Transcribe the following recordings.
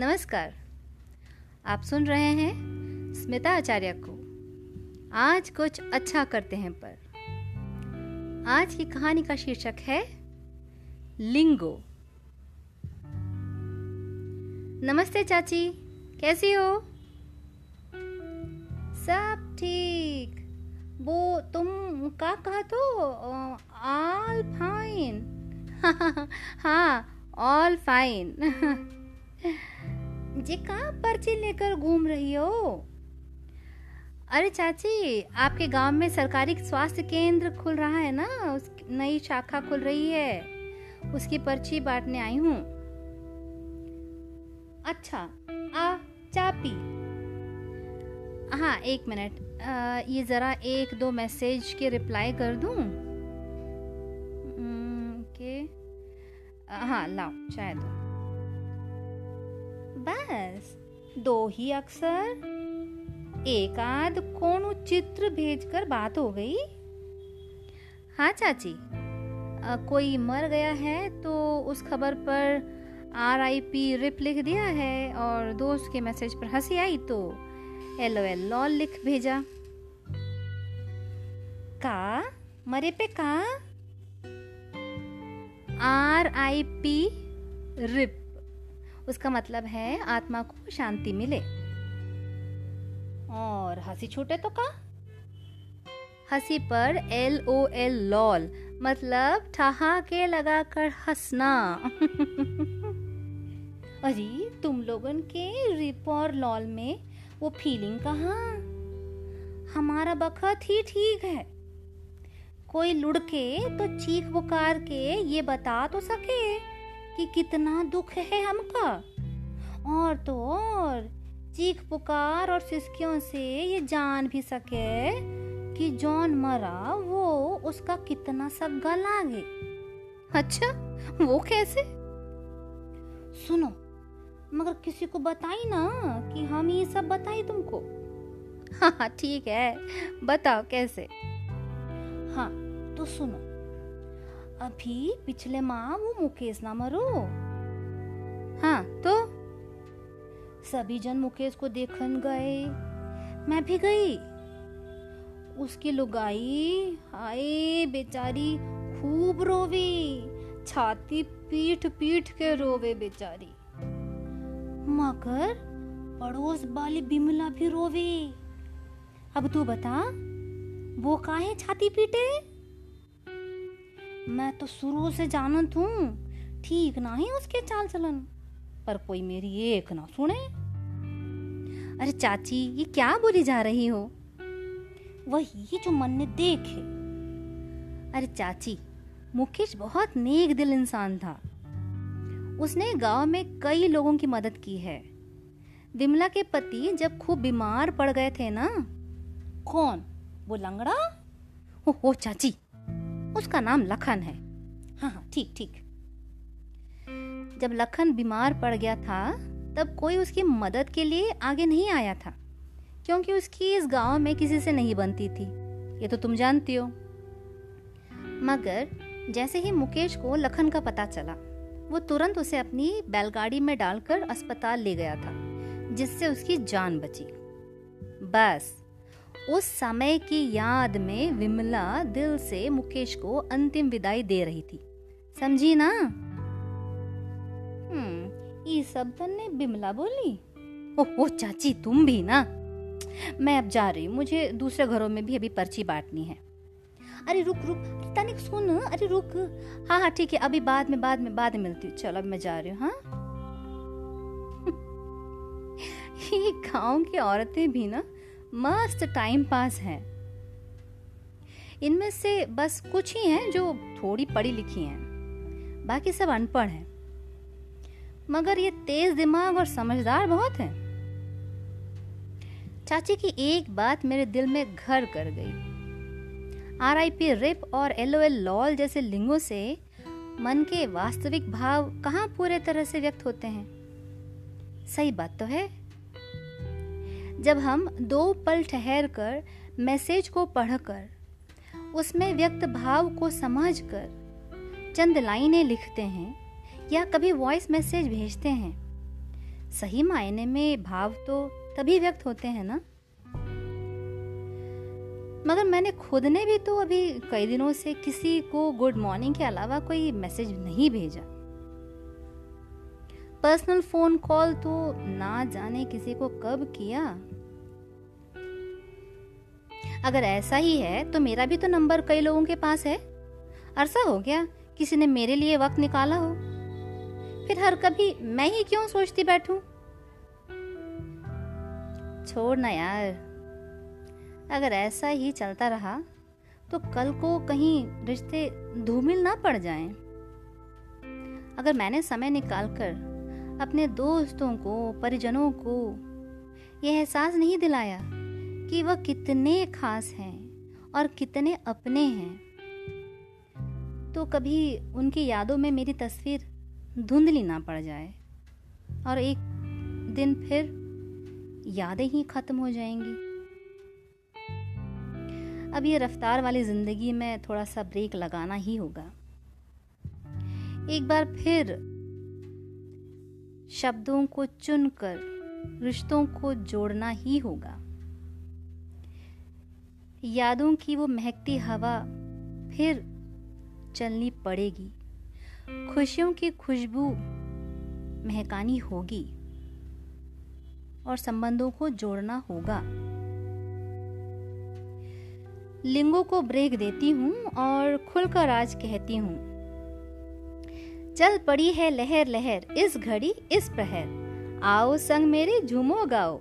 नमस्कार। आप सुन रहे हैं स्मिता आचार्य को। आज कुछ अच्छा करते हैं पर। आज की कहानी का शीर्षक है लिंगो। नमस्ते चाची, कैसी हो? सब ठीक। वो तुम का कहा तो ऑल फाइन हाँ ऑल फाइन जी कहाँ पर्ची लेकर घूम रही हो? अरे चाची, आपके गाँव में सरकारी स्वास्थ्य केंद्र खुल रहा है ना? उस नई शाखा खुल रही है। उसकी पर्ची बांटने आई हूँ। अच्छा आ चा पी हाँ एक मिनट। ये ज़रा एक दो मैसेज के रिप्लाई कर दूँ? के? हाँ लाओ, चाय दो। बस दो ही अक्सर। एक आध कौन चित्र भेजकर बात हो गई। हाँ चाची। आ, कोई मर गया है तो उस खबर पर आर आई पी रिप लिख दिया है और दोस्त के मैसेज पर हँसी आई तो एल ओ एल लॉल लिख भेजा। का? मरे पे का? R I P rip. उसका मतलब है आत्मा को शांति मिले। और हँसी छूटे तो का हँसी पर एल ओ एल लॉल मतलब ठहाके लगाकर हंसना। अरे तुम लोगन के रिप और लॉल में वो फीलिंग कहाँ? हमारा बखत ही ठीक है। कोई लुढ़के तो चीख पुकार के ये बता तो सके। कि कितना दुख है हमका। और तो और, चीख पुकार और सिसकियों से ये जान भी सके कि जॉन मरा, वो उसका कितना सग्गा लागे। अच्छा वो कैसे? सुनो, मगर किसी को बताई ना कि हम ये सब बताई तुमको। हाँ ठीक है, बताओ कैसे? हाँ तो सुनो अभी पिछले माह वो मुकेश ना मरो। हाँ तो? सभी जन मुकेश को देखन गए। मैं भी गई। उसकी लुगाई हाय बेचारी खूब रोवी। छाती पीठ पीठ के रोवे बेचारी। मगर पड़ोस वाली बिमला भी रोवे। अब तू बता, वो काहे छाती पीटे? मैं तो शुरू से जानत हूँ। ठीक ना ही उसके चाल चलन। पर कोई मेरी एक ना सुने। अरे चाची ये क्या बोली जा रही हो? वही जो मन ने देखे। अरे चाची मुकेश बहुत नेक दिल इंसान था। उसने गाँव में कई लोगों की मदद की है। विमला के पति जब खूब बीमार पड़ गए थे ना? कौन? वो लंगड़ा? ओ, ओ चाची उसका नाम लखन है। हाँ हाँ ठीक ठीक। जब लखन बीमार पड़ गया था, तब कोई उसकी मदद के लिए आगे नहीं आया था, क्योंकि उसकी इस गाँव में किसी से नहीं बनती थी। ये तो तुम जानती हो। मगर जैसे ही मुकेश को लखन का पता चला, वो तुरंत उसे अपनी बैलगाड़ी में डालकर अस्पताल ले गया था, जिससे उसकी जान बची। बस उस समय की याद में विमला दिल से मुकेश को अंतिम विदाई दे रही थी। समझी ना? हम्म ये सब तन्ने बिमला बोली? ओ, चाची तुम भी ना? मैं अब जा रही मुझे दूसरे घरों में भी अभी पर्ची बांटनी है। अरे रुक रुक तनिक सुन अरे रुक। हाँ हाँ ठीक है अभी बाद में बाद में बाद में मिलती हूँ। चलो अब मैं जा रही हूँ हाँ? गाँव की औरतें भी ना मस्त टाइम पास है। इनमें से बस कुछ ही हैं जो थोड़ी पढ़ी लिखी हैं। बाकी सब अनपढ़ हैं। मगर ये तेज दिमाग और समझदार बहुत हैं। चाची की एक बात मेरे दिल में घर कर गई। आर आई पी रिप और एल ओ एल लॉल जैसे लिंगों से मन के वास्तविक भाव कहाँ पूरे तरह से व्यक्त होते हैं? सही बात तो है। जब हम दो पल ठहर कर मैसेज को पढ़कर, उसमें व्यक्त भाव को समझकर चंद लाइनें लिखते हैं या कभी वॉइस मैसेज भेजते हैं, सही मायने में भाव तो तभी व्यक्त होते हैं ना? मगर मैंने खुद ने भी तो अभी कई दिनों से किसी को गुड मॉर्निंग के अलावा कोई मैसेज नहीं भेजा। पर्सनल फ़ोन कॉल तो ना जाने किसी को कब किया अगर ऐसा ही है तो मेरा भी तो नंबर कई लोगों के पास है अरसा हो गया, किसी ने मेरे लिए वक्त निकाला हो फिर हर कभी मैं ही क्यों सोचती बैठूं? छोड़ ना यार अगर ऐसा ही चलता रहा तो कल को कहीं रिश्ते धूमिल ना पड़ जाएँ। अगर मैंने समय निकालकर अपने दोस्तों को, परिजनों को यह एहसास नहीं दिलाया कि वह कितने खास हैं और कितने अपने हैं। तो कभी उनकी यादों में मेरी तस्वीर धुंधली ना पड़ जाए और एक दिन फिर यादें ही खत्म हो जाएँगी। अब ये रफ्तार वाली ज़िंदगी में थोड़ा सा ब्रेक लगाना ही होगा। एक बार फिर शब्दों को चुनकर रिश्तों को जोड़ना ही होगा। यादों की वो महकती हवा फिर चलनी पड़ेगी। खुशियों की खुशबू महकानी होगी और संबंधों को जोड़ना होगा। लिंगों को ब्रेक देती हूँ और खुलकर आज कहती हूँ। चल पड़ी है लहर लहर, इस घड़ी, इस प्रहर आओ संग मेरे, झूमो गाओ।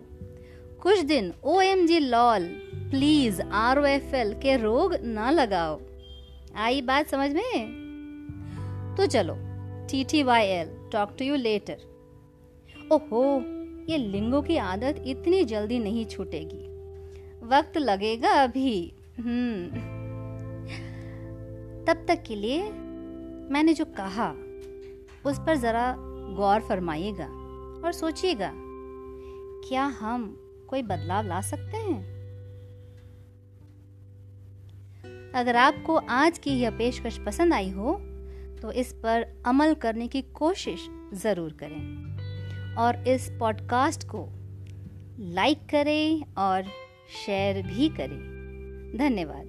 कुछ दिन O M G lol, please R O F L के रोग ना लगाओ। आई बात समझ में? तो चलो T T Y L talk to you later ओहो, ये लिंगो की आदत इतनी जल्दी नहीं छूटेगी। वक्त लगेगा अभी। हम्म। तब तक के लिए मैंने जो कहा उस पर ज़रा गौर फरमाइएगा और सोचिएगा, क्या हम कोई बदलाव ला सकते हैं? अगर आपको आज की यह पेशकश पसंद आई हो तो इस पर अमल करने की कोशिश ज़रूर करें और इस पॉडकास्ट को लाइक करें और शेयर भी करें। धन्यवाद।